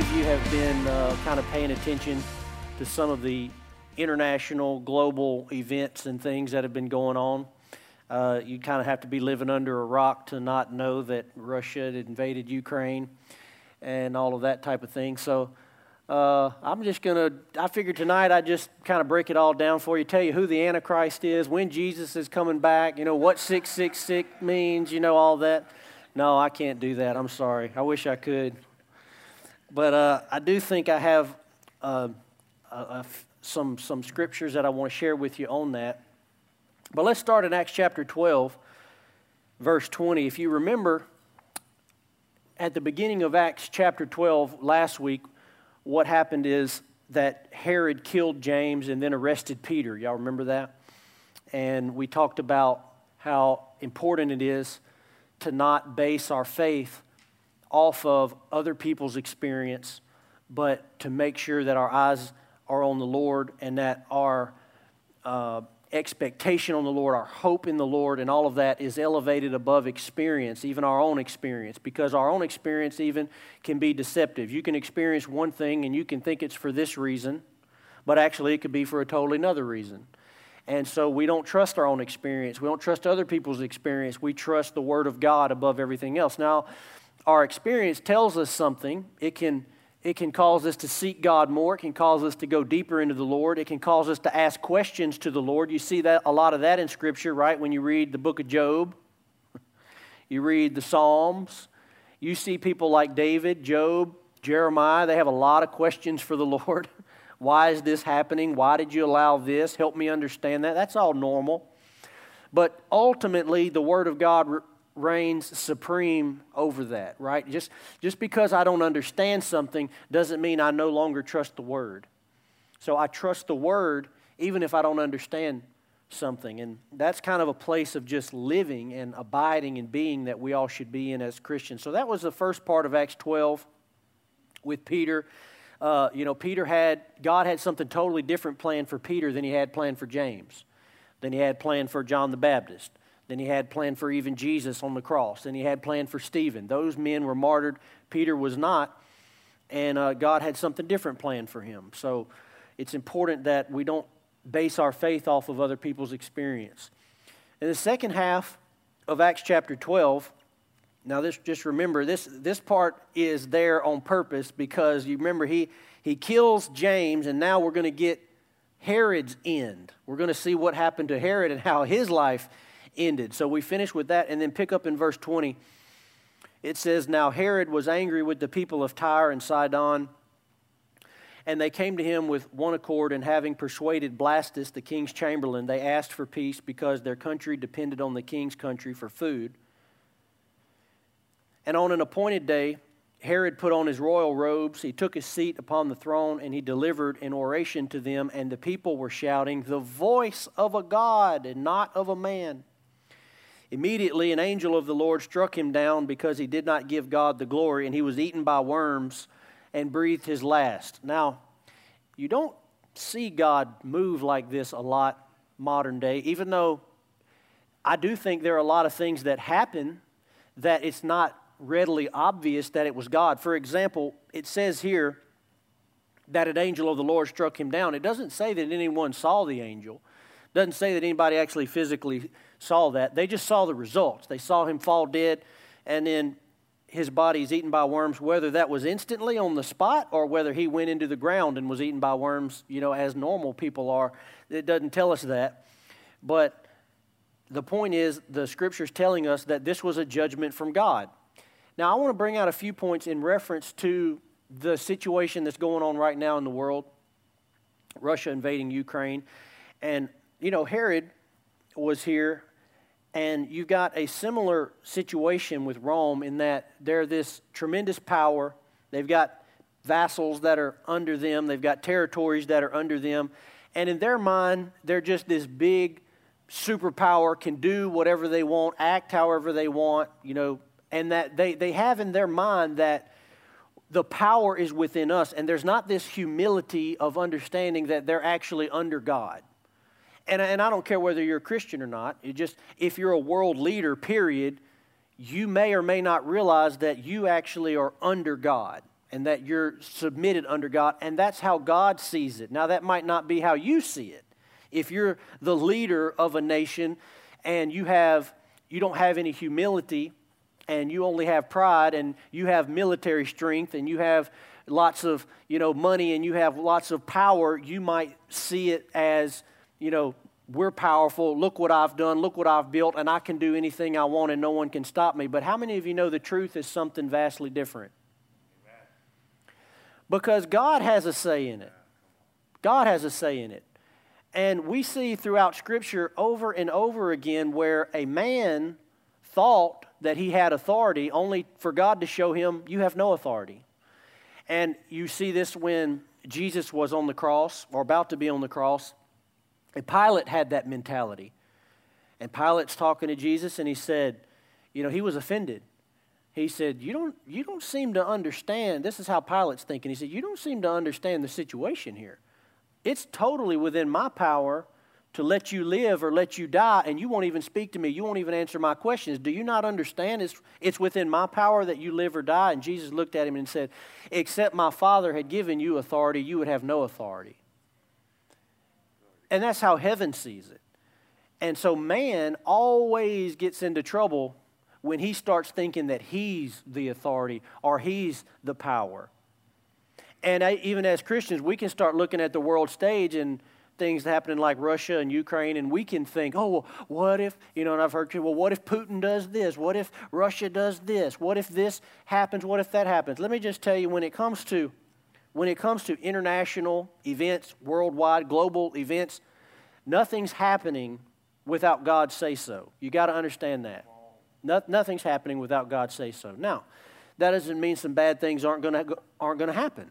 of you have been uh, kind of paying attention to some of the international, global events and things that have been going on. Uh, you kind of have to be living under a rock to not know that Russia had invaded Ukraine and all of that type of thing. So uh, I'm just going to, I figured tonight I'd just kind of break it all down for you, tell you who the Antichrist is, when Jesus is coming back, you know, what 666 means, you know, all that. No, I can't do that. I'm sorry. I wish I could. But uh, I do think I have uh, some, some scriptures that I want to share with you on that. But let's start in Acts chapter 12, verse 20. If you remember, at the beginning of Acts chapter 12 last week, what happened is that Herod killed James and then arrested Peter. Y'all remember that? And we talked about how important it is to not base our faith off of other people's experience, but to make sure that our eyes are on the Lord and that our uh, expectation on the Lord, our hope in the Lord, and all of that is elevated above experience, even our own experience, because our own experience even can be deceptive. You can experience one thing and you can think it's for this reason, but actually it could be for a totally another reason. And so we don't trust our own experience. We don't trust other people's experience. We trust the Word of God above everything else. Now, our experience tells us something. It can it can cause us to seek God more. It can cause us to go deeper into the Lord. It can cause us to ask questions to the Lord. You see that a lot of that in Scripture, right? When you read the book of Job, you read the Psalms, you see people like David, Job, Jeremiah. They have a lot of questions for the Lord. Why is this happening? Why did you allow this? Help me understand that. That's all normal. But ultimately, the Word of God reigns supreme over that, right? Just, just because I don't understand something doesn't mean I no longer trust the Word. So I trust the Word even if I don't understand something. And that's kind of a place of just living and abiding and being that we all should be in as Christians. So that was the first part of Acts 12 with Peter. Uh, you know, Peter had, God had something totally different planned for Peter than he had planned for James, than he had planned for John the Baptist. Then he had planned for even Jesus on the cross. Then he had planned for Stephen. Those men were martyred. Peter was not. And uh, God had something different planned for him. So it's important that we don't base our faith off of other people's experience. In the second half of Acts chapter 12, now this just remember this this part is there on purpose because you remember he he kills James and now we're going to get Herod's end. We're going to see what happened to Herod and how his life ended. So we finish with that and then pick up in verse 20. It says, Now Herod was angry with the people of Tyre and Sidon, and they came to him with one accord, and having persuaded Blastus, the king's chamberlain, they asked for peace because their country depended on the king's country for food. And on an appointed day, Herod put on his royal robes, he took his seat upon the throne, and he delivered an oration to them, and the people were shouting, The voice of a God and not of a man. Immediately, an angel of the Lord struck him down because he did not give God the glory, and he was eaten by worms and breathed his last. Now, you don't see God move like this a lot modern day, even though I do think there are a lot of things that happen that it's not readily obvious that it was God. For example, it says here that an angel of the Lord struck him down. It doesn't say that anyone saw the angel. It doesn't say that anybody actually physically saw that. They just saw the results. They saw him fall dead, and then his body is eaten by worms, whether that was instantly on the spot or whether he went into the ground and was eaten by worms, you know, as normal people are. It doesn't tell us that. But the point is, the scripture's telling us that this was a judgment from God. Now, I want to bring out a few points in reference to the situation that's going on right now in the world Russia invading Ukraine. And, you know, Herod was here and you've got a similar situation with Rome in that they're this tremendous power. They've got vassals that are under them, they've got territories that are under them. And in their mind, they're just this big superpower, can do whatever they want, act however they want, you know, and that they, they have in their mind that the power is within us. And there's not this humility of understanding that they're actually under God and, and I don't care whether you're a Christian or not, it just, if you're a world leader, period, you may or may not realize that you actually are under God. and that you're submitted under God, and that's how God sees it. Now, that might not be how you see it. If you're the leader of a nation and you have you don't have any humility and you only have pride and you have military strength and you have lots of you know money and you have lots of power you might see it as you know we're powerful. Look what i've done. Look what i've built and i can do anything i want and no one can stop me. But how many of you know the truth is something vastly different? Because god has a say in it. God has a say in it. And we see throughout scripture over and over again where a man thought that he had authority only for god to show him you have no authority. And you see this when Jesus was on the cross or about to be on the cross. And Pilate had that mentality. And Pilate's talking to Jesus and he said, you know, he was offended. He said, you don't, you don't seem to understand. This is how Pilate's thinking. He said, You don't seem to understand the situation here. It's totally within my power to let you live or let you die, and you won't even speak to me. You won't even answer my questions. Do you not understand? It's, it's within my power that you live or die. And Jesus looked at him and said, Except my Father had given you authority, you would have no authority. And that's how heaven sees it. And so man always gets into trouble when he starts thinking that he's the authority or he's the power. And even as Christians, we can start looking at the world stage and things happening like Russia and Ukraine, and we can think, oh, well, what if, you know, and I've heard, well, what if Putin does this? What if Russia does this? What if this happens? What if that happens? Let me just tell you, when it comes to when it comes to international events, worldwide, global events, nothing's happening without God say so. You got to understand that. No, nothing's happening without God say so. Now, that doesn't mean some bad things aren't going to aren't going to happen.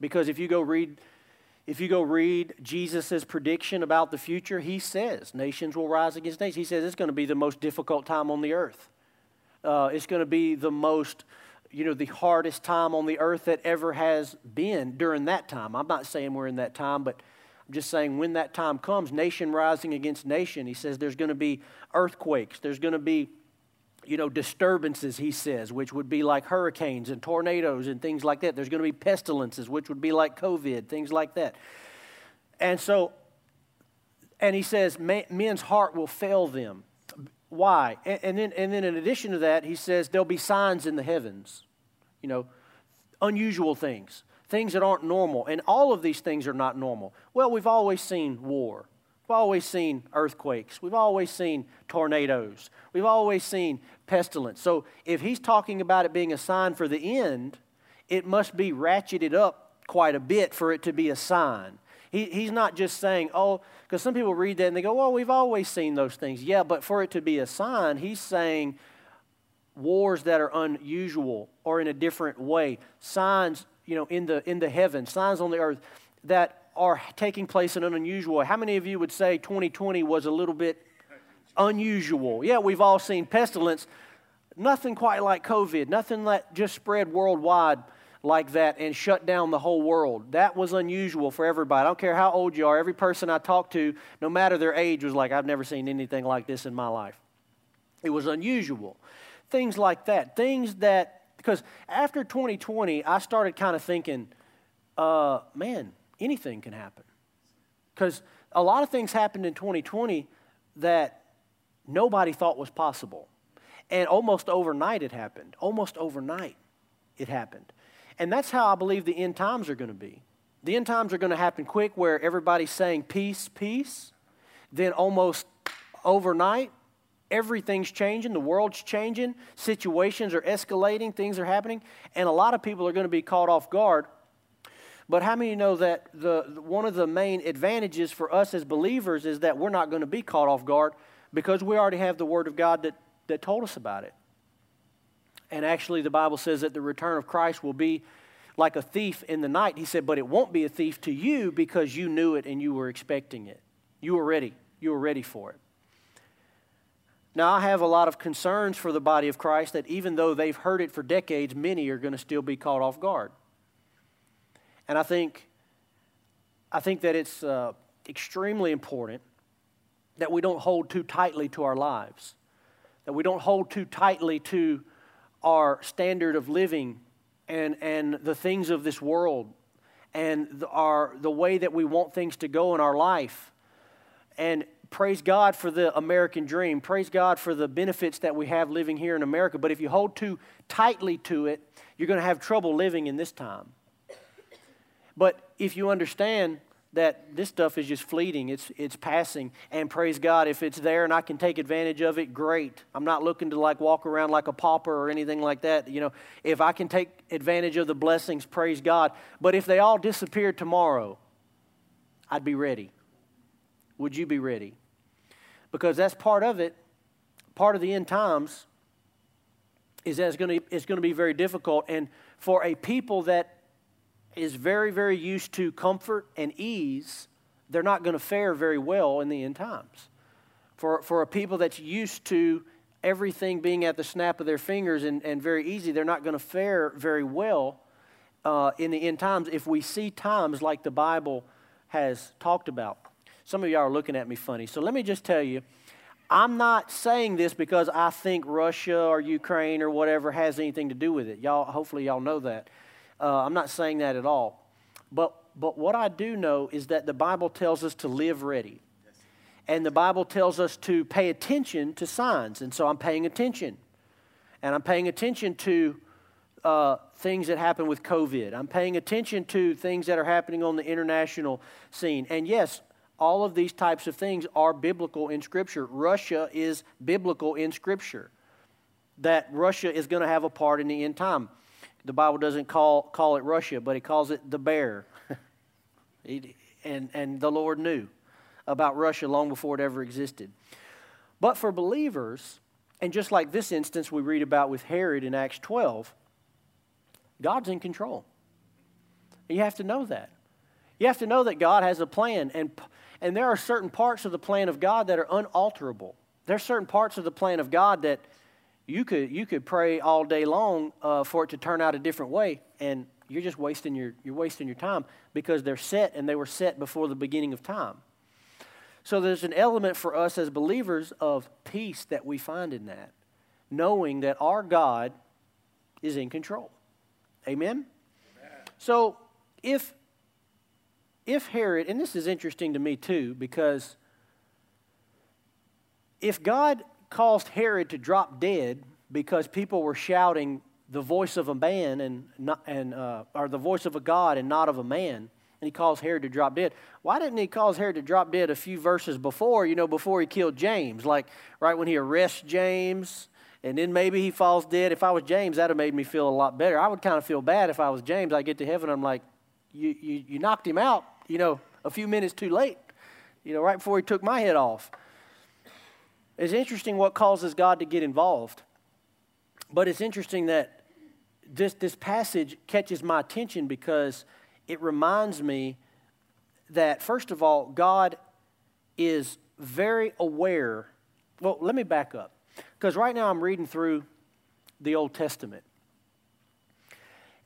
Because if you go read if you go read Jesus' prediction about the future, he says nations will rise against nations. He says it's going to be the most difficult time on the earth. Uh, it's going to be the most, you know, the hardest time on the earth that ever has been during that time. I'm not saying we're in that time, but I'm just saying when that time comes, nation rising against nation, he says there's going to be earthquakes, there's going to be you know, disturbances, he says, which would be like hurricanes and tornadoes and things like that. There's going to be pestilences, which would be like COVID, things like that. And so, and he says, men's heart will fail them. Why? And, and, then, and then in addition to that, he says there'll be signs in the heavens, you know, unusual things, things that aren't normal. And all of these things are not normal. Well, we've always seen war. We've always seen earthquakes. We've always seen tornadoes. We've always seen pestilence. So if he's talking about it being a sign for the end, it must be ratcheted up quite a bit for it to be a sign. He, he's not just saying, oh, because some people read that and they go, well, we've always seen those things. Yeah, but for it to be a sign, he's saying wars that are unusual or in a different way, signs, you know, in the in the heavens, signs on the earth that are taking place in an unusual way. How many of you would say 2020 was a little bit unusual. Yeah, we've all seen pestilence. Nothing quite like COVID, nothing that just spread worldwide like that and shut down the whole world. That was unusual for everybody. I don't care how old you are, every person I talked to, no matter their age, was like, I've never seen anything like this in my life. It was unusual. Things like that. Things that, because after 2020, I started kind of thinking, uh, man, anything can happen. Because a lot of things happened in 2020 that nobody thought was possible. And almost overnight it happened. Almost overnight it happened. And that's how I believe the end times are going to be. The end times are going to happen quick where everybody's saying peace, peace. Then almost overnight, everything's changing, the world's changing, situations are escalating, things are happening, and a lot of people are going to be caught off guard. But how many know that the, one of the main advantages for us as believers is that we're not going to be caught off guard because we already have the Word of God that, that told us about it. And actually, the Bible says that the return of Christ will be like a thief in the night. He said, but it won't be a thief to you because you knew it and you were expecting it. You were ready. You were ready for it. Now, I have a lot of concerns for the body of Christ that even though they've heard it for decades, many are going to still be caught off guard. And I think, I think that it's uh, extremely important that we don't hold too tightly to our lives, that we don't hold too tightly to our standard of living and, and the things of this world and the, our, the way that we want things to go in our life. And praise God for the American dream. Praise God for the benefits that we have living here in America. But if you hold too tightly to it, you're going to have trouble living in this time. But if you understand that this stuff is just fleeting, it's, it's passing, and praise God, if it's there and I can take advantage of it, great. I'm not looking to like walk around like a pauper or anything like that. You know, if I can take advantage of the blessings, praise God. But if they all disappeared tomorrow, I'd be ready. Would you be ready? Because that's part of it. Part of the end times is that it's going to, it's going to be very difficult. And for a people that is very, very used to comfort and ease, they're not going to fare very well in the end times. For, for a people that's used to everything being at the snap of their fingers and, and very easy, they're not going to fare very well uh, in the end times if we see times like the Bible has talked about. Some of y'all are looking at me funny. So let me just tell you I'm not saying this because I think Russia or Ukraine or whatever has anything to do with it. Y'all, hopefully, y'all know that. Uh, I'm not saying that at all. But, but what I do know is that the Bible tells us to live ready. And the Bible tells us to pay attention to signs. And so I'm paying attention. And I'm paying attention to uh, things that happen with COVID. I'm paying attention to things that are happening on the international scene. And yes, all of these types of things are biblical in Scripture. Russia is biblical in Scripture. That Russia is going to have a part in the end time the Bible doesn't call, call it Russia, but he calls it the bear. and, and the Lord knew about Russia long before it ever existed. But for believers, and just like this instance we read about with Herod in Acts 12, God's in control. You have to know that. You have to know that God has a plan, and, and there are certain parts of the plan of God that are unalterable. There are certain parts of the plan of God that you could, you could pray all day long uh, for it to turn out a different way, and you're just wasting your, you're wasting your time because they're set and they were set before the beginning of time. So there's an element for us as believers of peace that we find in that, knowing that our God is in control. Amen? Amen. So if if Herod, and this is interesting to me too, because if God caused Herod to drop dead because people were shouting the voice of a man and, not, and uh, or the voice of a God and not of a man. And he caused Herod to drop dead. Why didn't he cause Herod to drop dead a few verses before, you know, before he killed James? Like right when he arrests James and then maybe he falls dead. If I was James, that would have made me feel a lot better. I would kind of feel bad if I was James. I get to heaven, I'm like, you, you, you knocked him out, you know, a few minutes too late, you know, right before he took my head off. It's interesting what causes God to get involved. But it's interesting that this, this passage catches my attention because it reminds me that, first of all, God is very aware. Well, let me back up. Because right now I'm reading through the Old Testament.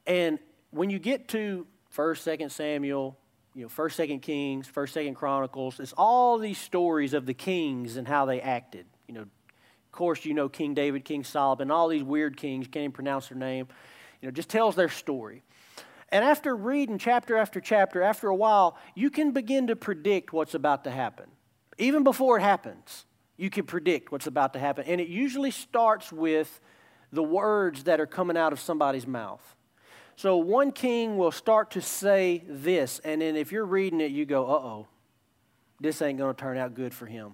And when you get to 1st, 2nd Samuel, you know, First, Second Kings, First, Second Chronicles. It's all these stories of the kings and how they acted. You know, of course, you know King David, King Solomon, all these weird kings. Can't even pronounce their name. You know, just tells their story. And after reading chapter after chapter, after a while, you can begin to predict what's about to happen. Even before it happens, you can predict what's about to happen. And it usually starts with the words that are coming out of somebody's mouth. So one king will start to say this, and then if you're reading it, you go, uh oh, this ain't going to turn out good for him.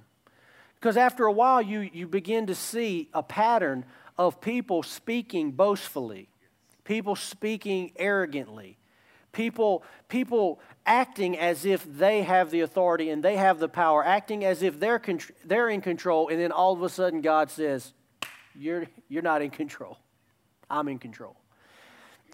Because after a while, you, you begin to see a pattern of people speaking boastfully, people speaking arrogantly, people, people acting as if they have the authority and they have the power, acting as if they're, they're in control, and then all of a sudden God says, you're, you're not in control. I'm in control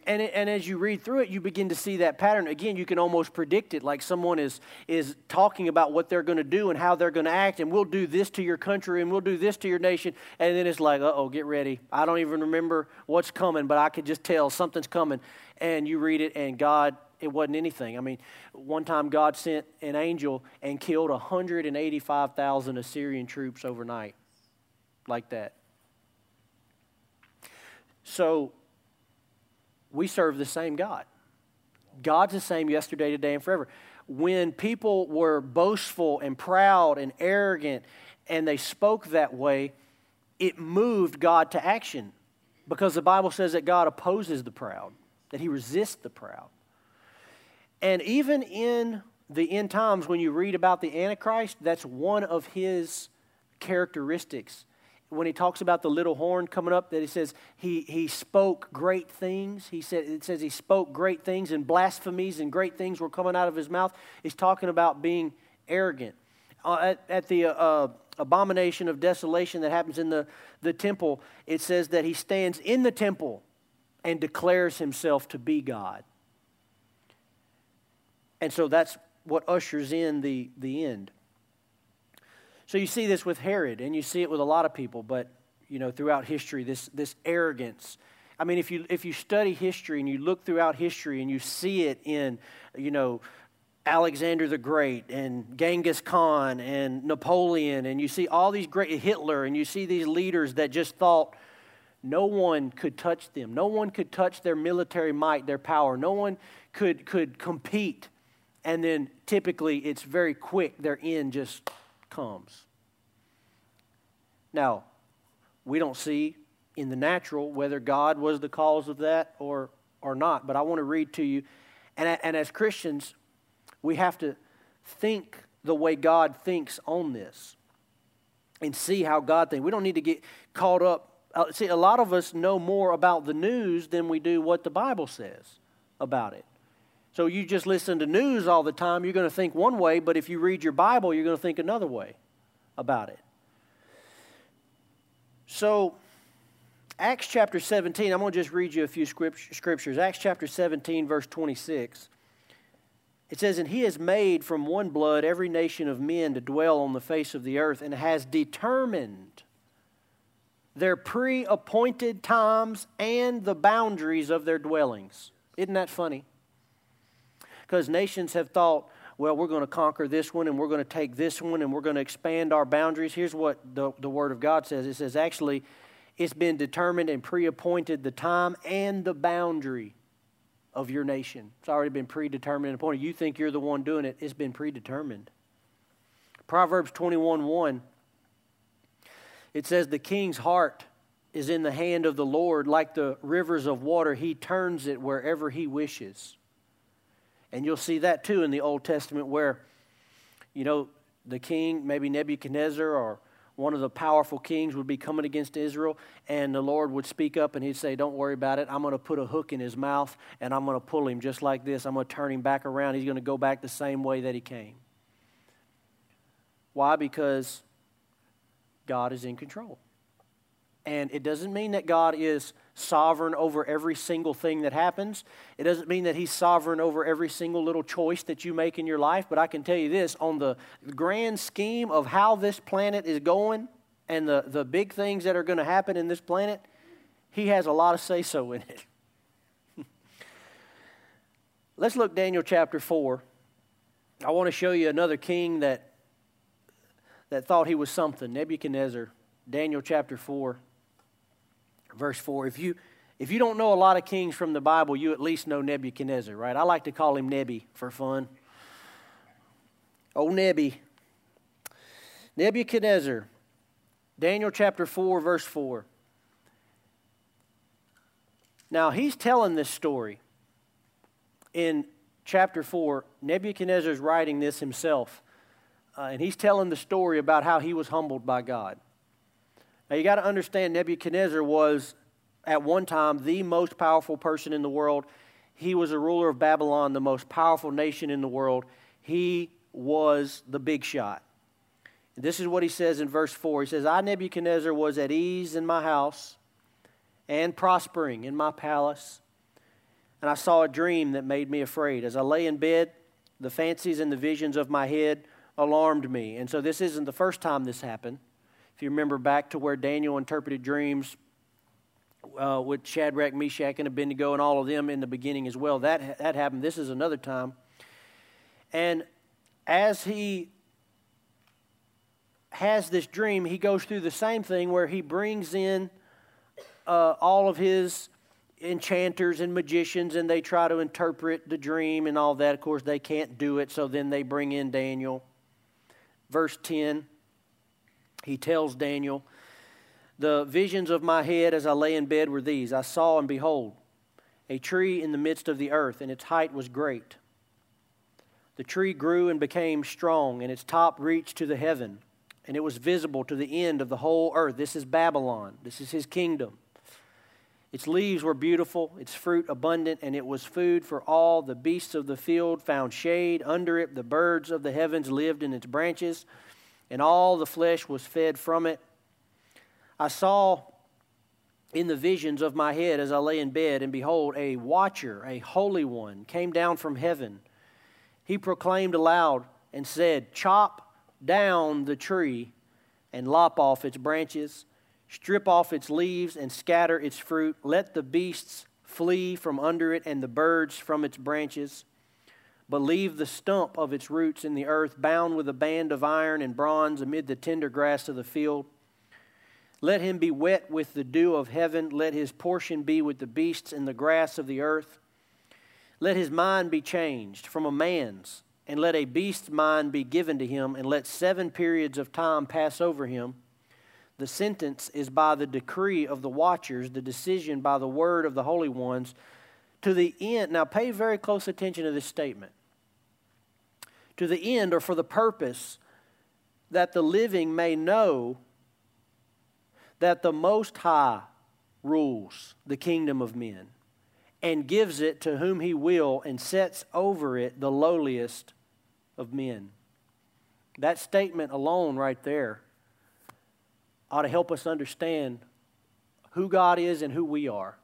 and, it, and as you read through it, you begin to see that pattern. Again, you can almost predict it like someone is, is talking about what they're going to do and how they're going to act, and we'll do this to your country and we'll do this to your nation. And then it's like, uh oh, get ready. I don't even remember what's coming, but I could just tell something's coming. And you read it, and God, it wasn't anything. I mean, one time God sent an angel and killed 185,000 Assyrian troops overnight, like that. So, we serve the same God. God's the same yesterday, today, and forever. When people were boastful and proud and arrogant and they spoke that way, it moved God to action because the Bible says that God opposes the proud, that he resists the proud. And even in the end times, when you read about the Antichrist, that's one of his characteristics. When he talks about the little horn coming up, that he says he, he spoke great things. He said it says he spoke great things and blasphemies and great things were coming out of his mouth. He's talking about being arrogant. Uh, at, at, the uh, abomination of desolation that happens in the, the temple, it says that he stands in the temple and declares himself to be God. And so that's what ushers in the, the end. So you see this with Herod, and you see it with a lot of people, but you know, throughout history, this, this arrogance. I mean, if you, if you study history and you look throughout history and you see it in, you know, Alexander the Great and Genghis Khan and Napoleon, and you see all these great, Hitler, and you see these leaders that just thought no one could touch them. No one could touch their military might, their power. No one could, could compete. And then typically it's very quick, their end just comes. Now, we don't see in the natural whether God was the cause of that or, or not, but I want to read to you. And, and as Christians, we have to think the way God thinks on this and see how God thinks. We don't need to get caught up. Uh, see, a lot of us know more about the news than we do what the Bible says about it. So you just listen to news all the time, you're going to think one way, but if you read your Bible, you're going to think another way about it. So, Acts chapter 17, I'm going to just read you a few scriptures. Acts chapter 17, verse 26. It says, And he has made from one blood every nation of men to dwell on the face of the earth, and has determined their pre appointed times and the boundaries of their dwellings. Isn't that funny? Because nations have thought, well, we're going to conquer this one and we're going to take this one and we're going to expand our boundaries. Here's what the, the Word of God says it says, actually, it's been determined and pre appointed the time and the boundary of your nation. It's already been predetermined and appointed. You think you're the one doing it, it's been predetermined. Proverbs 21 1, it says, The king's heart is in the hand of the Lord, like the rivers of water. He turns it wherever he wishes. And you'll see that too in the Old Testament, where, you know, the king, maybe Nebuchadnezzar or one of the powerful kings would be coming against Israel, and the Lord would speak up and he'd say, Don't worry about it. I'm going to put a hook in his mouth and I'm going to pull him just like this. I'm going to turn him back around. He's going to go back the same way that he came. Why? Because God is in control. And it doesn't mean that God is sovereign over every single thing that happens. It doesn't mean that He's sovereign over every single little choice that you make in your life. But I can tell you this on the grand scheme of how this planet is going and the, the big things that are going to happen in this planet, He has a lot of say so in it. Let's look Daniel chapter 4. I want to show you another king that that thought he was something, Nebuchadnezzar. Daniel chapter 4 verse 4. If you, if you don't know a lot of kings from the Bible, you at least know Nebuchadnezzar, right? I like to call him Nebi for fun. Oh, Nebi. Nebuchadnezzar, Daniel chapter 4, verse 4. Now, he's telling this story in chapter 4. Nebuchadnezzar's writing this himself, uh, and he's telling the story about how he was humbled by God. Now, you got to understand, Nebuchadnezzar was at one time the most powerful person in the world. He was a ruler of Babylon, the most powerful nation in the world. He was the big shot. This is what he says in verse 4. He says, I, Nebuchadnezzar, was at ease in my house and prospering in my palace. And I saw a dream that made me afraid. As I lay in bed, the fancies and the visions of my head alarmed me. And so this isn't the first time this happened. If you remember back to where Daniel interpreted dreams uh, with Shadrach, Meshach, and Abednego, and all of them in the beginning as well, that, that happened. This is another time. And as he has this dream, he goes through the same thing where he brings in uh, all of his enchanters and magicians and they try to interpret the dream and all that. Of course, they can't do it, so then they bring in Daniel. Verse 10, he tells Daniel, The visions of my head as I lay in bed were these I saw and behold, a tree in the midst of the earth, and its height was great. The tree grew and became strong, and its top reached to the heaven, and it was visible to the end of the whole earth. This is Babylon, this is his kingdom. Its leaves were beautiful, its fruit abundant, and it was food for all. The beasts of the field found shade under it. The birds of the heavens lived in its branches, and all the flesh was fed from it. I saw in the visions of my head as I lay in bed, and behold, a watcher, a holy one, came down from heaven. He proclaimed aloud and said, Chop down the tree and lop off its branches strip off its leaves and scatter its fruit. Let the beasts flee from under it and the birds from its branches. But leave the stump of its roots in the earth, bound with a band of iron and bronze amid the tender grass of the field. Let him be wet with the dew of heaven. Let his portion be with the beasts in the grass of the earth. Let his mind be changed from a man's, and let a beast's mind be given to him, and let seven periods of time pass over him. The sentence is by the decree of the watchers, the decision by the word of the holy ones, to the end. Now, pay very close attention to this statement. To the end, or for the purpose, that the living may know that the Most High rules the kingdom of men and gives it to whom he will and sets over it the lowliest of men. That statement alone, right there, ought to help us understand who God is and who we are.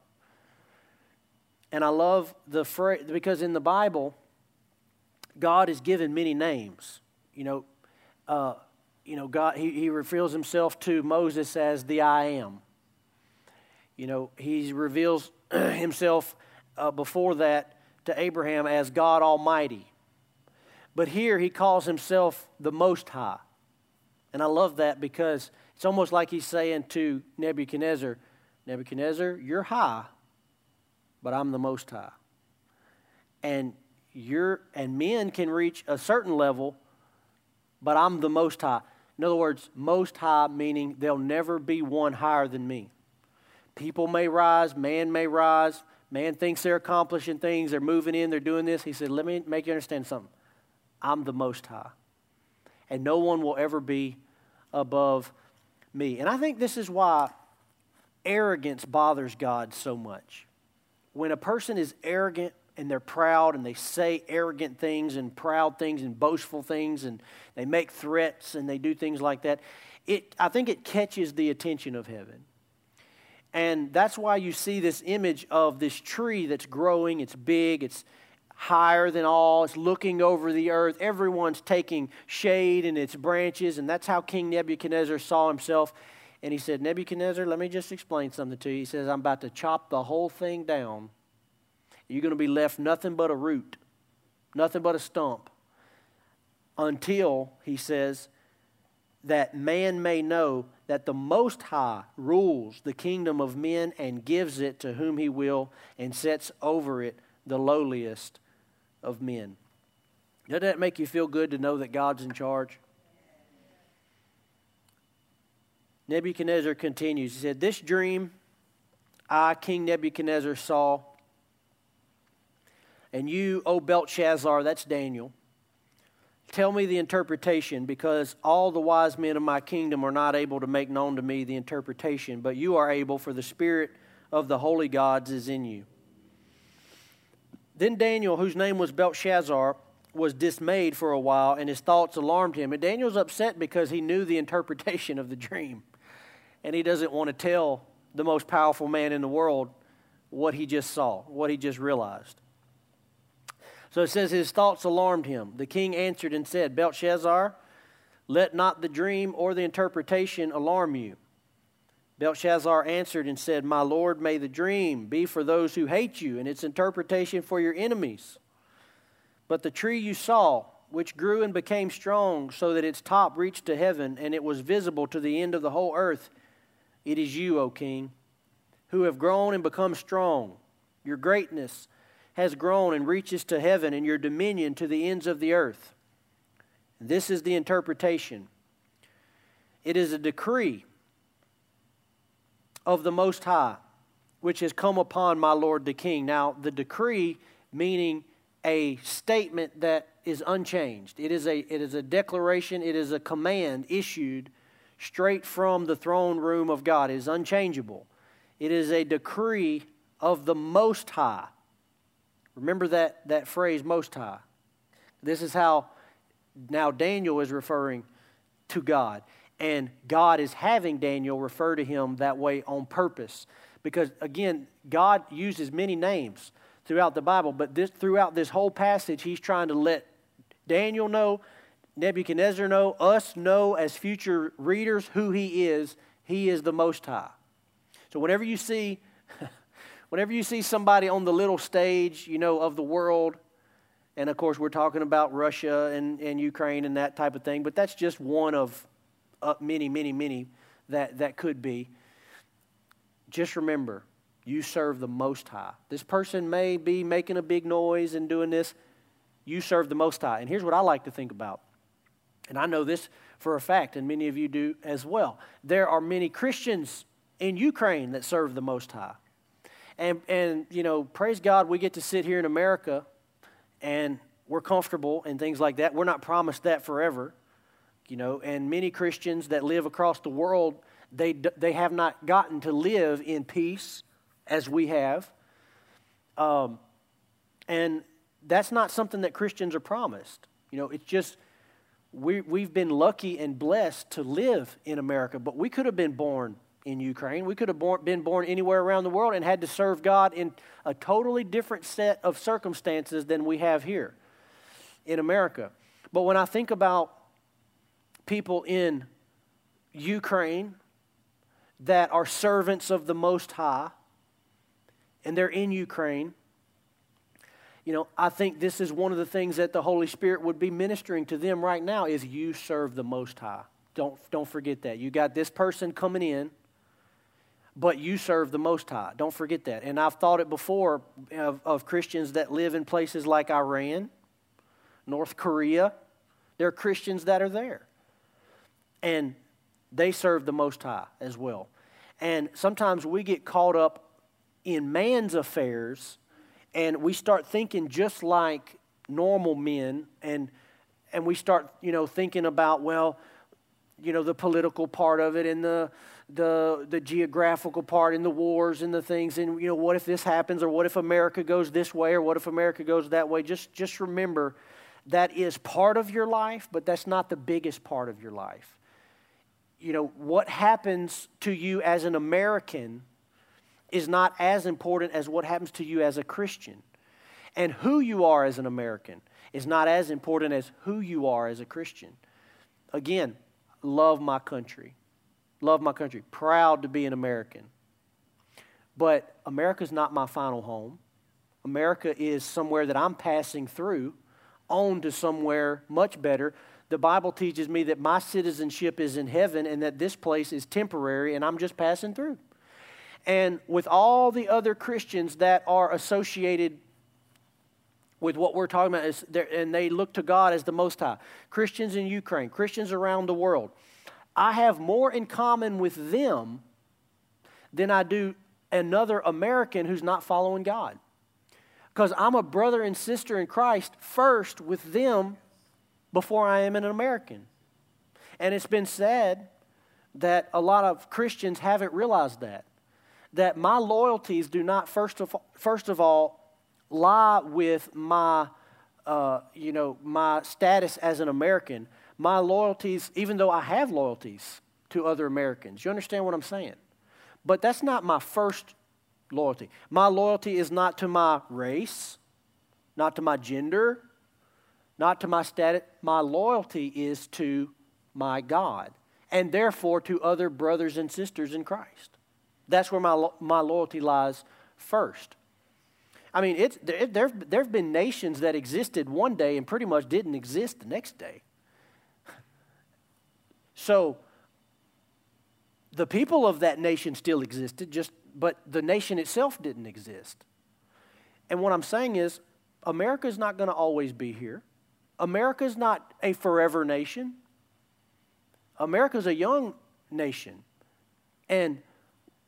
And I love the phrase because in the Bible, God is given many names. You know, uh, you know, God he, he reveals himself to Moses as the I am. You know, he reveals himself uh, before that to Abraham as God Almighty. But here he calls himself the Most High. And I love that because it's almost like he's saying to Nebuchadnezzar, Nebuchadnezzar, you're high, but I'm the most high. And you're and men can reach a certain level, but I'm the most high. In other words, most high meaning there'll never be one higher than me. People may rise, man may rise, man thinks they're accomplishing things, they're moving in, they're doing this. He said, Let me make you understand something. I'm the most high. And no one will ever be above me. And I think this is why arrogance bothers God so much. When a person is arrogant and they're proud and they say arrogant things and proud things and boastful things and they make threats and they do things like that, it, I think it catches the attention of heaven. And that's why you see this image of this tree that's growing, it's big, it's higher than all. It's looking over the earth. Everyone's taking shade in its branches. And that's how King Nebuchadnezzar saw himself. And he said, Nebuchadnezzar, let me just explain something to you. He says, I'm about to chop the whole thing down. You're going to be left nothing but a root, nothing but a stump. Until, he says, that man may know that the Most High rules the kingdom of men and gives it to whom he will and sets over it the lowliest of men. Doesn't that make you feel good to know that God's in charge? Nebuchadnezzar continues. He said, This dream I, King Nebuchadnezzar, saw, and you, O Belshazzar, that's Daniel, tell me the interpretation, because all the wise men of my kingdom are not able to make known to me the interpretation, but you are able, for the spirit of the holy gods is in you. Then Daniel, whose name was Belshazzar, was dismayed for a while, and his thoughts alarmed him. And Daniel's upset because he knew the interpretation of the dream. And he doesn't want to tell the most powerful man in the world what he just saw, what he just realized. So it says his thoughts alarmed him. The king answered and said, Belshazzar, let not the dream or the interpretation alarm you. Belshazzar answered and said, My Lord, may the dream be for those who hate you, and its interpretation for your enemies. But the tree you saw, which grew and became strong, so that its top reached to heaven, and it was visible to the end of the whole earth, it is you, O king, who have grown and become strong. Your greatness has grown and reaches to heaven, and your dominion to the ends of the earth. This is the interpretation. It is a decree of the Most High, which has come upon my Lord the King. Now, the decree meaning a statement that is unchanged. It is a, it is a declaration, it is a command issued straight from the throne room of God. It is unchangeable. It is a decree of the Most High. Remember that, that phrase, Most High. This is how now Daniel is referring to God. And God is having Daniel refer to him that way on purpose. Because, again, God uses many names throughout the Bible, but this, throughout this whole passage, he's trying to let Daniel know, Nebuchadnezzar know, us know as future readers who he is. He is the Most High. So whenever you see, whenever you see somebody on the little stage, you know, of the world, and of course we're talking about Russia and, and Ukraine and that type of thing, but that's just one of uh, many, many, many that, that could be. Just remember, you serve the Most High. This person may be making a big noise and doing this. You serve the Most High. And here's what I like to think about. And I know this for a fact, and many of you do as well. There are many Christians in Ukraine that serve the Most High. And, and you know, praise God, we get to sit here in America and we're comfortable and things like that. We're not promised that forever, you know. And many Christians that live across the world, they, they have not gotten to live in peace as we have. Um, and that's not something that Christians are promised. You know, it's just we, we've been lucky and blessed to live in America, but we could have been born in Ukraine. We could have born, been born anywhere around the world and had to serve God in a totally different set of circumstances than we have here in America. But when I think about people in Ukraine that are servants of the Most High, and they're in Ukraine, you know, I think this is one of the things that the Holy Spirit would be ministering to them right now is you serve the Most High. Don't, don't forget that. You got this person coming in, but you serve the Most High. Don't forget that. And I've thought it before of, of Christians that live in places like Iran, North Korea. There are Christians that are there. And they serve the Most High as well. And sometimes we get caught up in man's affairs and we start thinking just like normal men and and we start you know thinking about well you know the political part of it and the the the geographical part and the wars and the things. And you know what if this happens or what if America goes this way or what if America goes that way? Just just remember that is part of your life but that's not the biggest part of your life. You know what happens to you as an American is not as important as what happens to you as a Christian. And who you are as an American is not as important as who you are as a Christian. Again, love my country. Love my country. Proud to be an American. But America's not my final home. America is somewhere that I'm passing through on to somewhere much better. The Bible teaches me that my citizenship is in heaven and that this place is temporary and I'm just passing through and with all the other Christians that are associated with what we're talking about, and they look to God as the Most High. Christians in Ukraine, Christians around the world. I have more in common with them than I do another American who's not following God. Because I'm a brother and sister in Christ first with them before I am an American. And it's been said that a lot of Christians haven't realized that that my loyalties do not, first of, first of all, lie with my, uh, you know, my status as an American. My loyalties, even though I have loyalties to other Americans. You understand what I'm saying? But that's not my first loyalty. My loyalty is not to my race, not to my gender, not to my status. My loyalty is to my God, and therefore to other brothers and sisters in Christ. That's where my, my loyalty lies first. I mean, it's, there, there, have been nations that existed one day and pretty much didn't exist the next day. So, the people of that nation still existed, just, but the nation itself didn't exist. And what I'm saying is, America is not going to always be here. America is not a forever nation. America is a young nation. And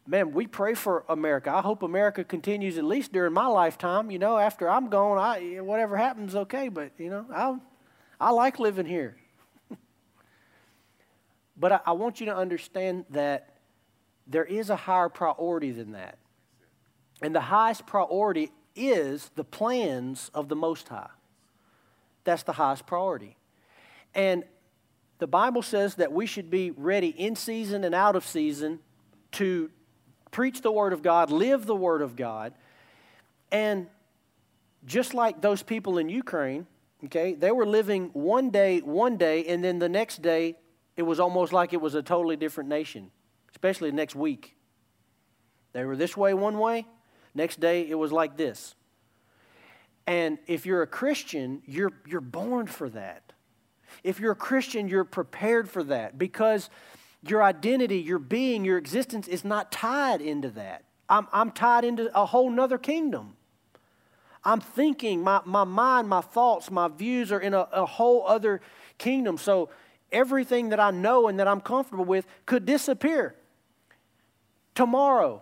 man, we pray for America. I hope America continues at least during my lifetime. You know, after I'm gone, I whatever happens, okay. But you know, I I like living here. but I, I want you to understand that there is a higher priority than that, and the highest priority is the plans of the Most High. That's the highest priority, and the Bible says that we should be ready in season and out of season to preach the Word of God, live the Word of God. And just like those people in Ukraine, okay, they were living one day, one day, and then the next day, it was almost like it was a totally different nation, especially next week. They were this way one way, next day, it was like this. And if you're a Christian, you're, you're born for that. If you're a Christian, you're prepared for that because your identity, your being, your existence is not tied into that. I'm, I'm tied into a whole nother kingdom. I'm thinking, my, my mind, my thoughts, my views are in a, a whole other kingdom. So everything that I know and that I'm comfortable with could disappear tomorrow,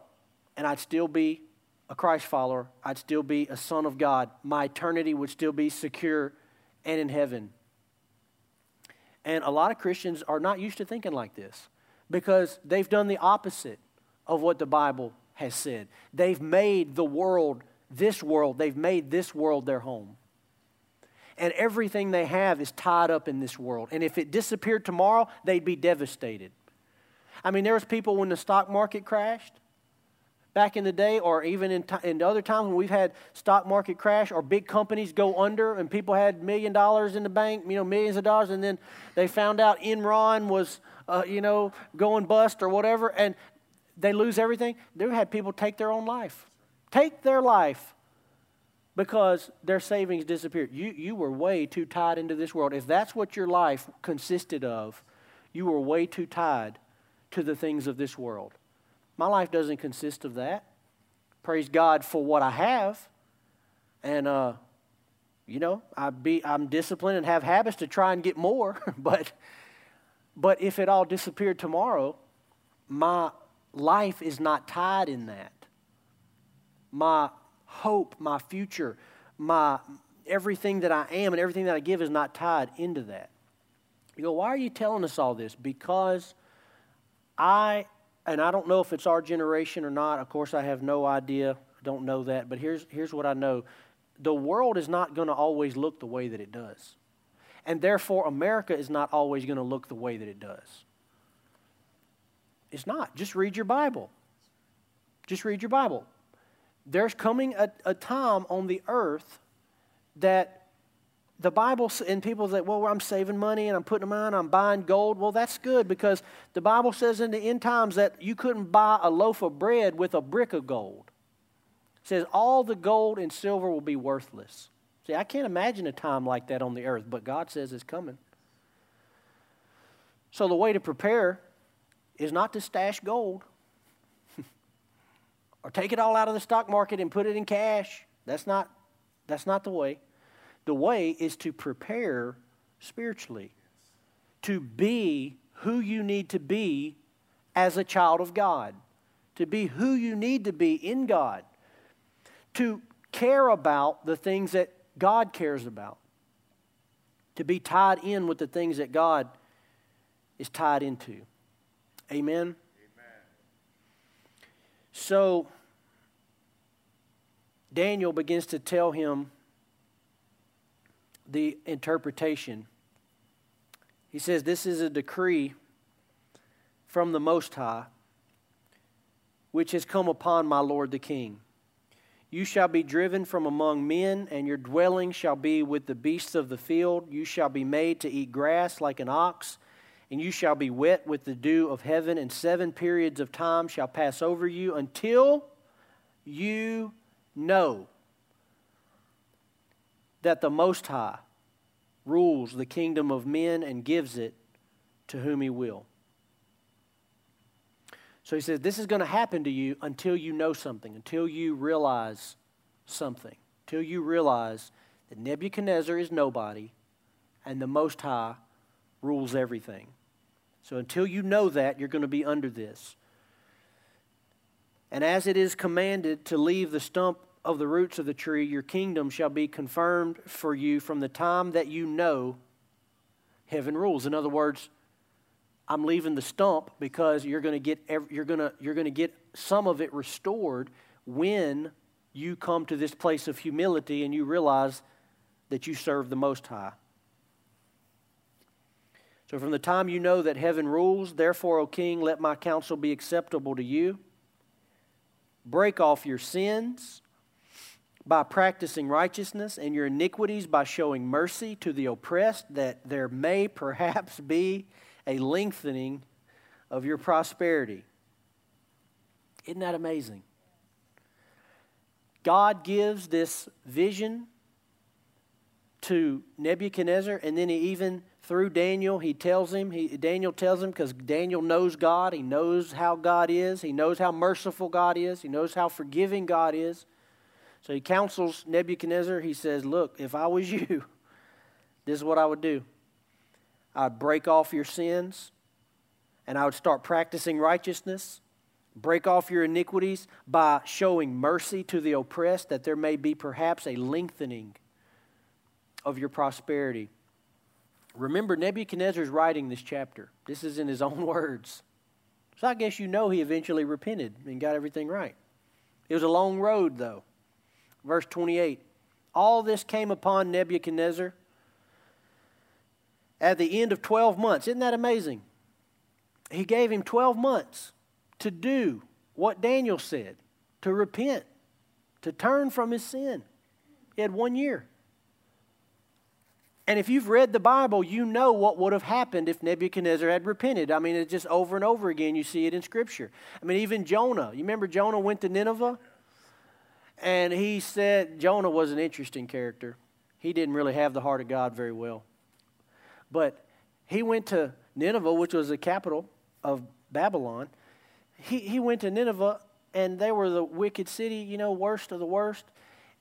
and I'd still be a Christ follower. I'd still be a son of God. My eternity would still be secure and in heaven. And a lot of Christians are not used to thinking like this because they've done the opposite of what the Bible has said. They've made the world, this world, they've made this world their home. And everything they have is tied up in this world. And if it disappeared tomorrow, they'd be devastated. I mean, there was people when the stock market crashed, back in the day, or even in, t- in other times when we've had stock market crash or big companies go under and people had million dollars in the bank, you know, millions of dollars, and then they found out Enron was, uh, you know, going bust or whatever, and they lose everything. They've had people take their own life, take their life because their savings disappeared. You, you were way too tied into this world. If that's what your life consisted of, you were way too tied to the things of this world. My life doesn't consist of that. Praise God for what I have. And, uh, you know, I be, I'm disciplined and have habits to try and get more. but, but if it all disappeared tomorrow, my life is not tied in that. My hope, my future, my everything that I am and everything that I give is not tied into that. You go, why are you telling us all this? Because I and I don't know if it's our generation or not. Of course, I have no idea. Don't know that. But here's, here's what I know the world is not going to always look the way that it does. And therefore, America is not always going to look the way that it does. It's not. Just read your Bible. Just read your Bible. There's coming a, a time on the earth that the Bible, and people say, well, I'm saving money and I'm putting them on, I'm buying gold. Well, that's good because the Bible says in the end times that you couldn't buy a loaf of bread with a brick of gold. It says all the gold and silver will be worthless. See, I can't imagine a time like that on the earth, but God says it's coming. So the way to prepare is not to stash gold or take it all out of the stock market and put it in cash. That's not, that's not the way. The way is to prepare spiritually, to be who you need to be as a child of God, to be who you need to be in God, to care about the things that God cares about, to be tied in with the things that God is tied into. Amen? Amen. So, Daniel begins to tell him the interpretation. He says, This is a decree from the Most High, which has come upon my Lord the King. You shall be driven from among men, and your dwelling shall be with the beasts of the field. You shall be made to eat grass like an ox, and you shall be wet with the dew of heaven, and seven periods of time shall pass over you until you know that the Most High rules the kingdom of men and gives it to whom He will. So he says, This is going to happen to you until you know something, until you realize something. until you realize that Nebuchadnezzar is nobody and the Most High rules everything. So until you know that, you're going to be under this. And as it is commanded to leave the stump of the roots of the tree, your kingdom shall be confirmed for you from the time that you know heaven rules. In other words, I'm leaving the stump because you're going to get you're going to you're going to get some of it restored when you come to this place of humility and you realize that you serve the most high. So from the time you know that heaven rules, therefore, O king, let my counsel be acceptable to you. Break off your sins by practicing righteousness and your iniquities by showing mercy to the oppressed, that there may perhaps be a lengthening of your prosperity. Isn't that amazing? God gives this vision to Nebuchadnezzar, and then he even through Daniel, he tells him, he, Daniel tells him, because Daniel knows God, he knows how God is, he knows how merciful God is, he knows how forgiving God is. So he counsels Nebuchadnezzar. He says, Look, if I was you, this is what I would do I'd break off your sins, and I would start practicing righteousness. Break off your iniquities by showing mercy to the oppressed, that there may be perhaps a lengthening of your prosperity. Remember, Nebuchadnezzar is writing this chapter. This is in his own words. So I guess you know he eventually repented and got everything right. It was a long road, though. Verse 28 All this came upon Nebuchadnezzar at the end of 12 months. Isn't that amazing? He gave him 12 months to do what Daniel said to repent, to turn from his sin. He had one year. And if you've read the Bible, you know what would have happened if Nebuchadnezzar had repented. I mean, it's just over and over again. You see it in Scripture. I mean, even Jonah. You remember Jonah went to Nineveh? And he said, Jonah was an interesting character. He didn't really have the heart of God very well. But he went to Nineveh, which was the capital of Babylon. He, he went to Nineveh, and they were the wicked city, you know, worst of the worst.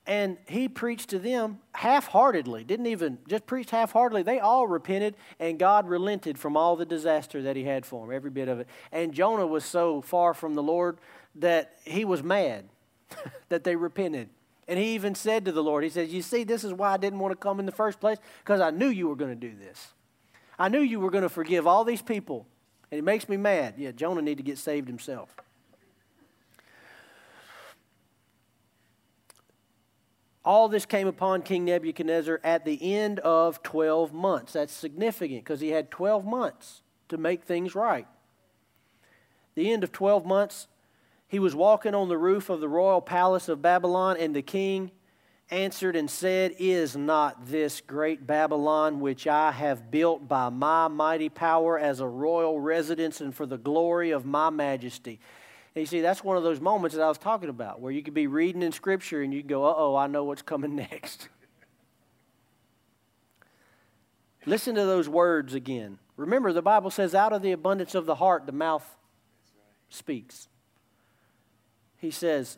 And he preached to them half heartedly, didn't even just preach half heartedly. They all repented, and God relented from all the disaster that he had for them, every bit of it. And Jonah was so far from the Lord that he was mad. that they repented. And he even said to the Lord, He says, You see, this is why I didn't want to come in the first place, because I knew you were going to do this. I knew you were going to forgive all these people. And it makes me mad. Yeah, Jonah need to get saved himself. All this came upon King Nebuchadnezzar at the end of 12 months. That's significant because he had 12 months to make things right. The end of 12 months he was walking on the roof of the royal palace of Babylon, and the king answered and said, Is not this great Babylon, which I have built by my mighty power as a royal residence and for the glory of my majesty? And you see, that's one of those moments that I was talking about, where you could be reading in Scripture and you go, Uh oh, I know what's coming next. Listen to those words again. Remember, the Bible says, Out of the abundance of the heart, the mouth speaks he says,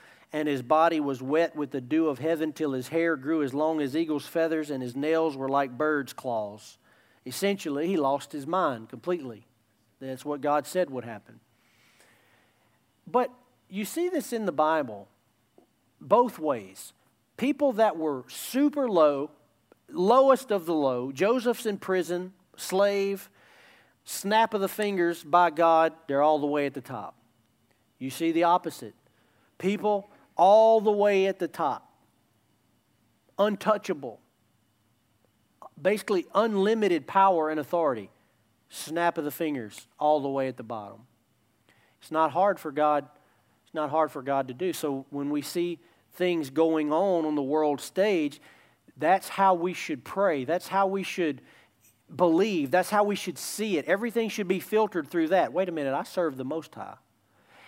and his body was wet with the dew of heaven till his hair grew as long as eagle's feathers and his nails were like bird's claws. Essentially, he lost his mind completely. That's what God said would happen. But you see this in the Bible both ways. People that were super low, lowest of the low, Joseph's in prison, slave, snap of the fingers by God, they're all the way at the top. You see the opposite. People all the way at the top, untouchable, basically unlimited power and authority. Snap of the fingers, all the way at the bottom. It's not hard for God. It's not hard for God to do. So when we see things going on on the world stage, that's how we should pray. That's how we should believe. That's how we should see it. Everything should be filtered through that. Wait a minute, I serve the Most High.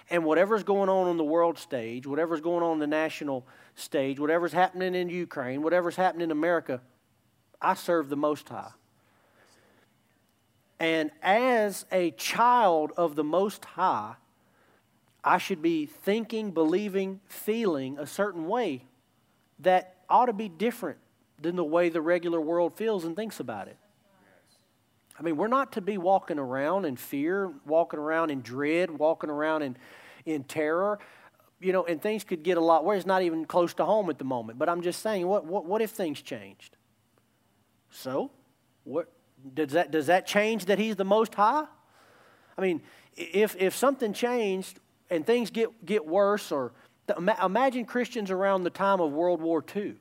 And whatever's going on on the world stage, whatever's going on the national stage, whatever's happening in Ukraine, whatever's happening in America, I serve the Most High. And as a child of the Most High, I should be thinking, believing, feeling a certain way that ought to be different than the way the regular world feels and thinks about it. I mean, we're not to be walking around in fear, walking around in dread, walking around in, in terror. You know, and things could get a lot worse. It's not even close to home at the moment. But I'm just saying, what, what, what if things changed? So, what, does, that, does that change that he's the most high? I mean, if, if something changed and things get, get worse, or imagine Christians around the time of World War II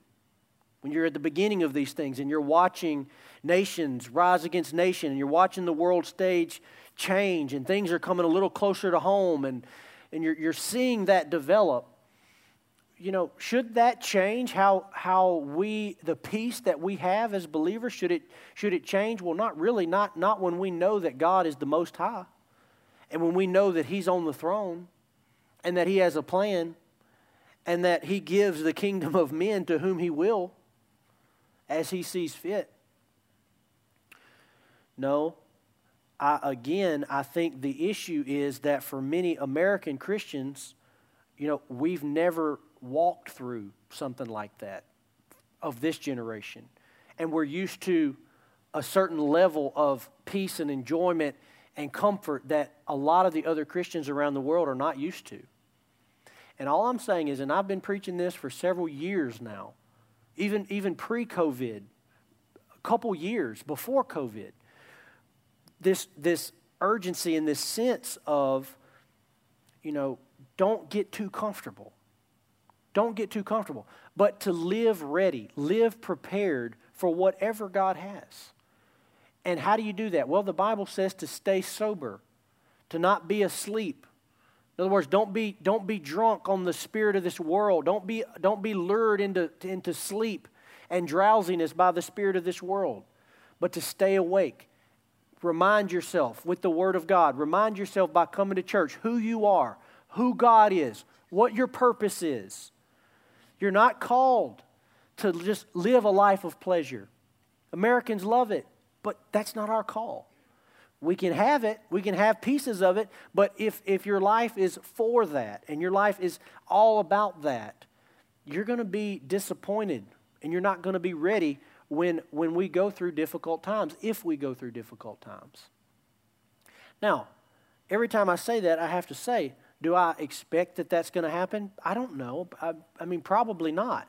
when you're at the beginning of these things and you're watching nations rise against nation and you're watching the world stage change and things are coming a little closer to home and, and you're, you're seeing that develop you know should that change how how we the peace that we have as believers should it should it change? Well not really not not when we know that god is the most high and when we know that he's on the throne and that he has a plan and that he gives the kingdom of men to whom he will as he sees fit. No, I, again, I think the issue is that for many American Christians, you know, we've never walked through something like that of this generation. And we're used to a certain level of peace and enjoyment and comfort that a lot of the other Christians around the world are not used to. And all I'm saying is, and I've been preaching this for several years now, even, even pre COVID, a couple years before COVID, this, this urgency and this sense of, you know, don't get too comfortable. Don't get too comfortable, but to live ready, live prepared for whatever God has. And how do you do that? Well, the Bible says to stay sober, to not be asleep, in other words, don't be, don't be drunk on the spirit of this world. Don't be, don't be lured into, into sleep and drowsiness by the spirit of this world, but to stay awake. Remind yourself with the Word of God. Remind yourself by coming to church who you are, who God is, what your purpose is. You're not called to just live a life of pleasure. Americans love it, but that's not our call. We can have it, we can have pieces of it, but if, if your life is for that and your life is all about that, you're going to be disappointed and you're not going to be ready when, when we go through difficult times, if we go through difficult times. Now, every time I say that, I have to say, do I expect that that's going to happen? I don't know. I, I mean, probably not.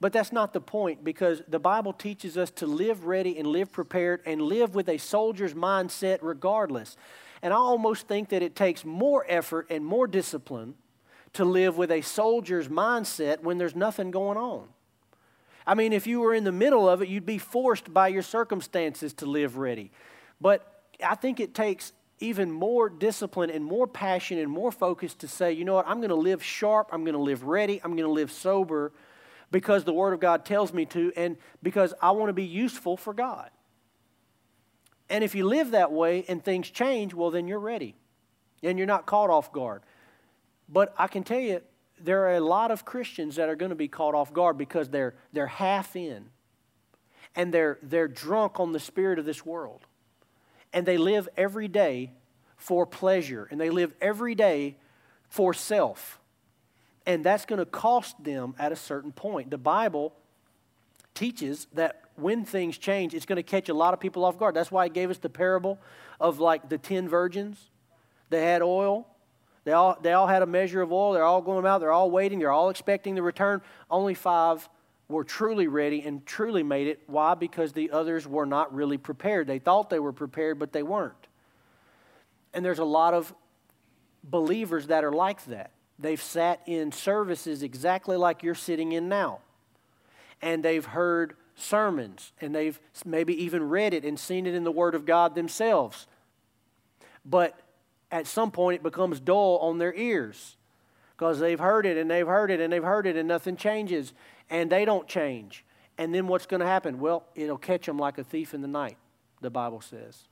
But that's not the point because the Bible teaches us to live ready and live prepared and live with a soldier's mindset regardless. And I almost think that it takes more effort and more discipline to live with a soldier's mindset when there's nothing going on. I mean, if you were in the middle of it, you'd be forced by your circumstances to live ready. But I think it takes even more discipline and more passion and more focus to say, you know what, I'm going to live sharp, I'm going to live ready, I'm going to live sober because the Word of God tells me to, and because I want to be useful for God. And if you live that way and things change, well, then you're ready. And you're not caught off guard. But I can tell you, there are a lot of Christians that are going to be caught off guard because they're, they're half in and they're, they're drunk on the spirit of this world. And they live every day for pleasure and they live every day for self and that's going to cost them at a certain point. The Bible teaches that when things change, it's going to catch a lot of people off guard. That's why it gave us the parable of like the 10 virgins. They had oil. They all, they all had a measure of oil. They're all going out. They're all waiting. They're all expecting the return. Only five were truly ready and truly made it. Why? Because the others were not really prepared. They thought they were prepared, but they weren't. And there's a lot of believers that are like that. They've sat in services exactly like you're sitting in now. And they've heard sermons and they've maybe even read it and seen it in the Word of God themselves. But at some point it becomes dull on their ears because they've heard it and they've heard it and they've heard it and nothing changes and they don't change. And then what's going to happen? Well, it'll catch them like a thief in the night, the Bible says.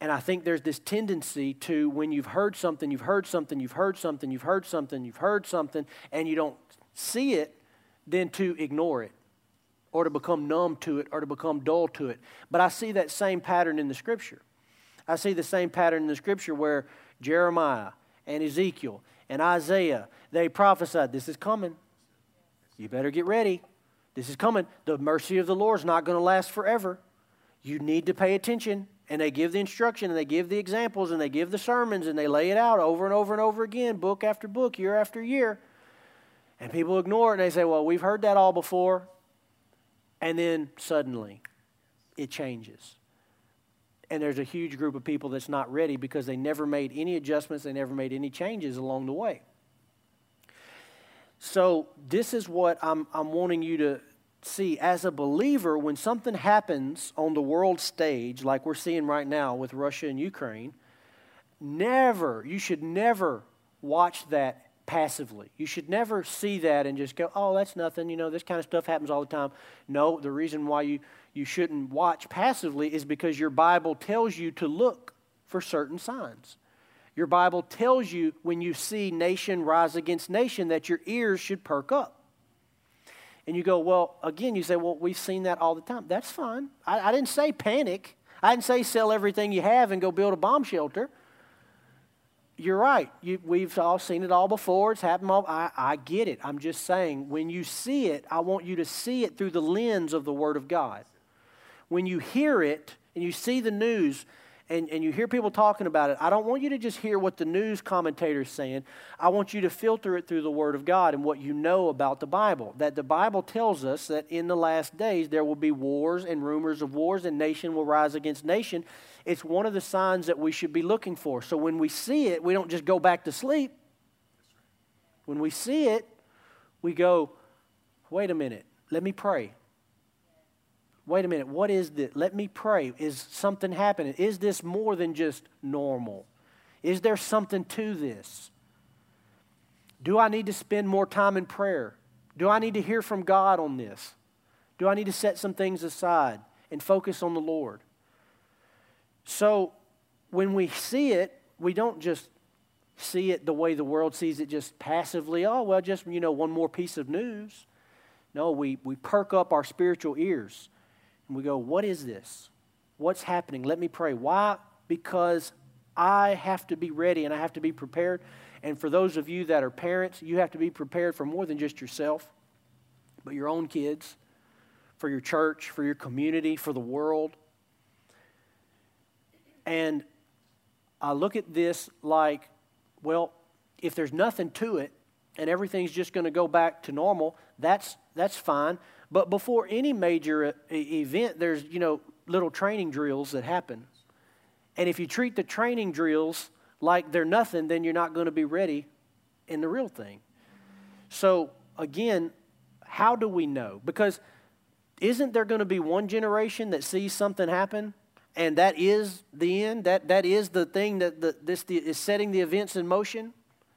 And I think there's this tendency to, when you've heard something, you've heard something, you've heard something, you've heard something, you've heard something, and you don't see it, then to ignore it or to become numb to it or to become dull to it. But I see that same pattern in the scripture. I see the same pattern in the scripture where Jeremiah and Ezekiel and Isaiah, they prophesied, This is coming. You better get ready. This is coming. The mercy of the Lord is not going to last forever. You need to pay attention and they give the instruction and they give the examples and they give the sermons and they lay it out over and over and over again, book after book, year after year. And people ignore it and they say, well, we've heard that all before. And then suddenly it changes. And there's a huge group of people that's not ready because they never made any adjustments, they never made any changes along the way. So, this is what I'm, I'm wanting you to, see, as a believer, when something happens on the world stage, like we're seeing right now with Russia and Ukraine, never, you should never watch that passively. You should never see that and just go, oh, that's nothing. You know, this kind of stuff happens all the time. No, the reason why you, you shouldn't watch passively is because your Bible tells you to look for certain signs. Your Bible tells you when you see nation rise against nation that your ears should perk up. And you go, well, again, you say, well, we've seen that all the time. That's fine. I, I didn't say panic. I didn't say sell everything you have and go build a bomb shelter. You're right. You, we've all seen it all before. It's happened all. I, I get it. I'm just saying, when you see it, I want you to see it through the lens of the Word of God. When you hear it and you see the news, and, and you hear people talking about it, I don't want you to just hear what the news commentator is saying. I want you to filter it through the Word of God and what you know about the Bible. That the Bible tells us that in the last days there will be wars and rumors of wars, and nation will rise against nation. It's one of the signs that we should be looking for. So when we see it, we don't just go back to sleep. When we see it, we go, wait a minute, let me pray wait a minute, what is this? Let me pray. Is something happening? Is this more than just normal? Is there something to this? Do I need to spend more time in prayer? Do I need to hear from God on this? Do I need to set some things aside and focus on the Lord? So when we see it, we don't just see it the way the world sees it, just passively, oh, well, just, you know, one more piece of news. No, we, we perk up our spiritual ears and we go, What is this? What's happening? Let me pray. Why? Because I have to be ready and I have to be prepared. And for those of you that are parents, you have to be prepared for more than just yourself, but your own kids, for your church, for your community, for the world. And I look at this like, well, if there's nothing to it and everything's just going to go back to normal, that's, that's fine. But before any major event, there's, you know, little training drills that happen. And if you treat the training drills like they're nothing, then you're not going to be ready in the real thing. So, again, how do we know? Because isn't there going to be one generation that sees something happen and that is the end? That, that is the thing that the, this the, is setting the events in motion?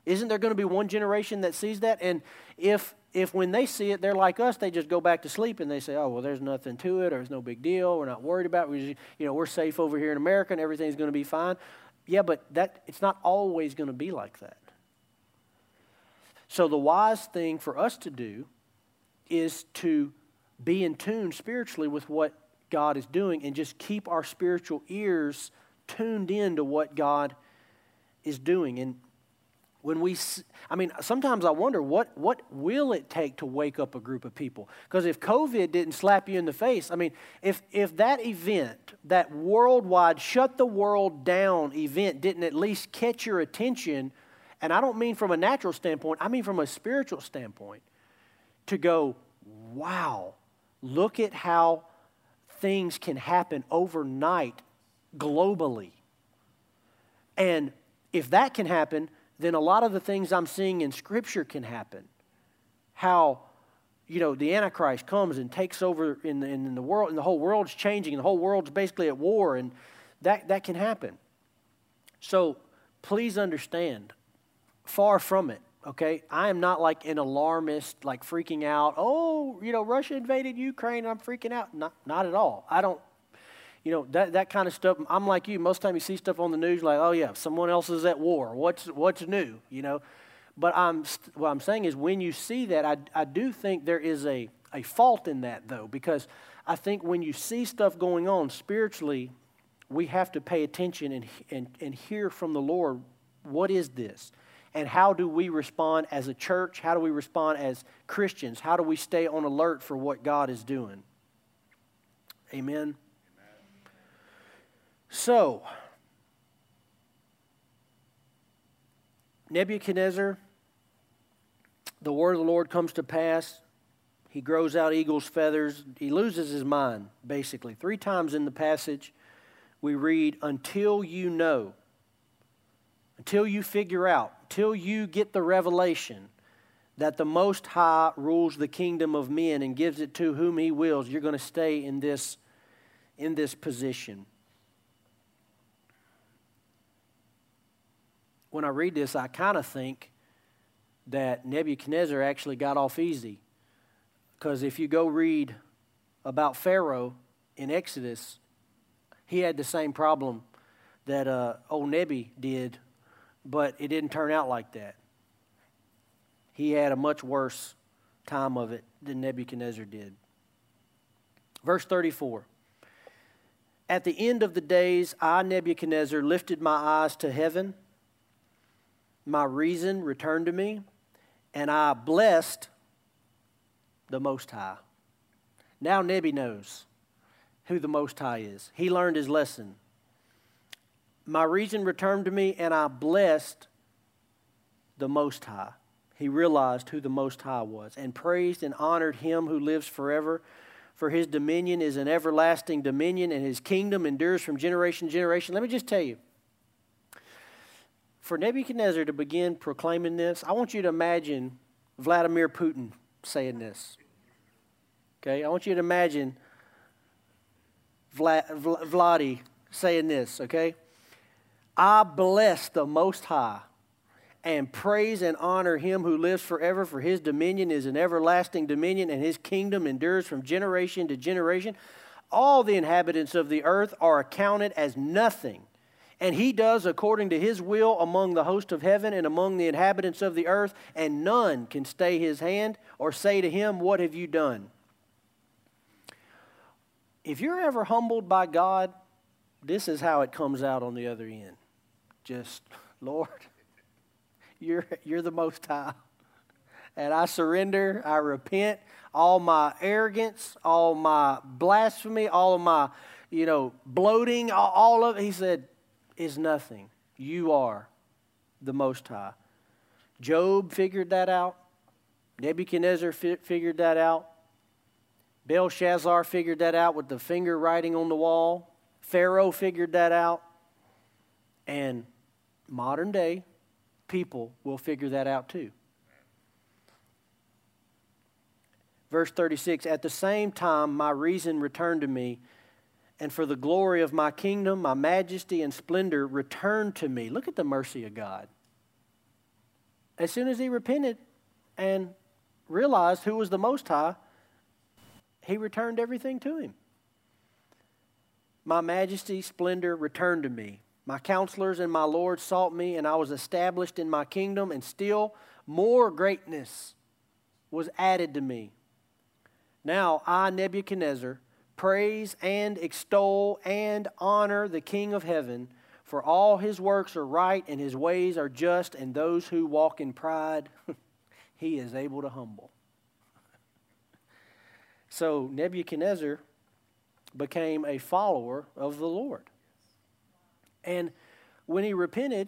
Isn't there going to be one generation that sees that? And if if when they see it, they're like us, they just go back to sleep and they say, oh, well, there's nothing to it or it's no big deal. We're not worried about it. We you know, we're safe over here in America and everything's going to be fine. Yeah, but that, it's not always going to be like that. So the wise thing for us to do is to be in tune spiritually with what God is doing and just keep our spiritual ears tuned in to what God is doing. And when we i mean sometimes i wonder what, what will it take to wake up a group of people because if covid didn't slap you in the face i mean if, if that event that worldwide shut the world down event didn't at least catch your attention and i don't mean from a natural standpoint i mean from a spiritual standpoint to go, wow, look at how things can happen overnight globally. And if that can happen, then a lot of the things I'm seeing in Scripture can happen. How, you know, the Antichrist comes and takes over in the, in the world, and the whole world's changing, and the whole world's basically at war, and that, that can happen. So please understand, far from it, okay? I am not like an alarmist, like freaking out. Oh, you know, Russia invaded Ukraine, I'm freaking out. Not, not at all. I don't, you know, that, that kind of stuff. I'm like you. Most time you see stuff on the news, like, oh yeah, someone else is at war. What's what's new? You know, but I'm what I'm saying is when you see that, I I do think there is a a fault in that though, because I think when you see stuff going on spiritually, we have to pay attention and and and hear from the Lord. What is this? And how do we respond as a church? How do we respond as Christians? How do we stay on alert for what God is doing? Amen. So, Nebuchadnezzar, the word of the Lord comes to pass. He grows out eagle's feathers. He loses his mind, basically. Three times in the passage, we read, Until you know, until you figure out, until you get the revelation that the Most High rules the kingdom of men and gives it to whom He wills, you're going to stay in this, in this position. When I read this, I kind of think that Nebuchadnezzar actually got off easy. Because if you go read about Pharaoh in Exodus, he had the same problem that uh, old Nebi did, but it didn't turn out like that. He had a much worse time of it than Nebuchadnezzar did. Verse 34 At the end of the days, I, Nebuchadnezzar, lifted my eyes to heaven my reason returned to me, and I blessed the Most High. Now Nebi knows who the Most High is. He learned his lesson. My reason returned to me, and I blessed the Most High. He realized who the Most High was and praised and honored him who lives forever. For his dominion is an everlasting dominion, and his kingdom endures from generation to generation. Let me just tell you for Nebuchadnezzar to begin proclaiming this, I want you to imagine Vladimir Putin saying this. Okay, I want you to imagine Vlad, Vladdy saying this, okay? I bless the Most High and praise and honor him who lives forever, for his dominion is an everlasting dominion, and his kingdom endures from generation to generation. All the inhabitants of the earth are accounted as nothing and he does according to his will among the host of heaven and among the inhabitants of the earth, and none can stay his hand or say to him, What have you done? If you're ever humbled by God, this is how it comes out on the other end. Just, Lord, you're, you're the most high. And I surrender, I repent, all my arrogance, all my blasphemy, all of my, you know, bloating, all of it. He said, is nothing. You are the Most High. Job figured that out. Nebuchadnezzar fi- figured that out. Belshazzar figured that out with the finger writing on the wall. Pharaoh figured that out. And modern day people will figure that out too. Verse 36 At the same time, my reason returned to me and for the glory of my kingdom, my majesty and splendor returned to me. Look at the mercy of God. As soon as he repented and realized who was the Most High, he returned everything to him. My majesty, splendor returned to me. My counselors and my Lord sought me, and I was established in my kingdom, and still more greatness was added to me. Now I, Nebuchadnezzar, Praise and extol and honor the King of heaven, for all his works are right and his ways are just, and those who walk in pride, he is able to humble. So Nebuchadnezzar became a follower of the Lord. And when he repented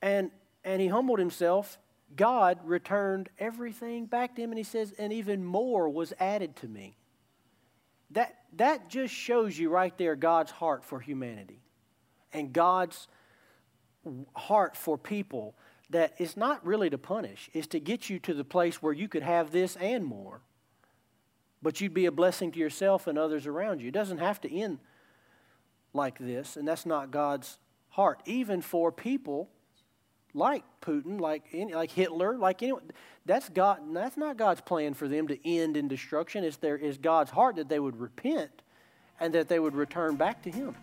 and, and he humbled himself, God returned everything back to him, and he says, and even more was added to me. That, that just shows you right there God's heart for humanity and God's heart for people that is not really to punish, is to get you to the place where you could have this and more. But you'd be a blessing to yourself and others around you. It doesn't have to end like this, and that's not God's heart, even for people like Putin, like like Hitler, like anyone. That's God. That's not God's plan for them to end in destruction. It's there is God's heart that they would repent, and that they would return back to Him.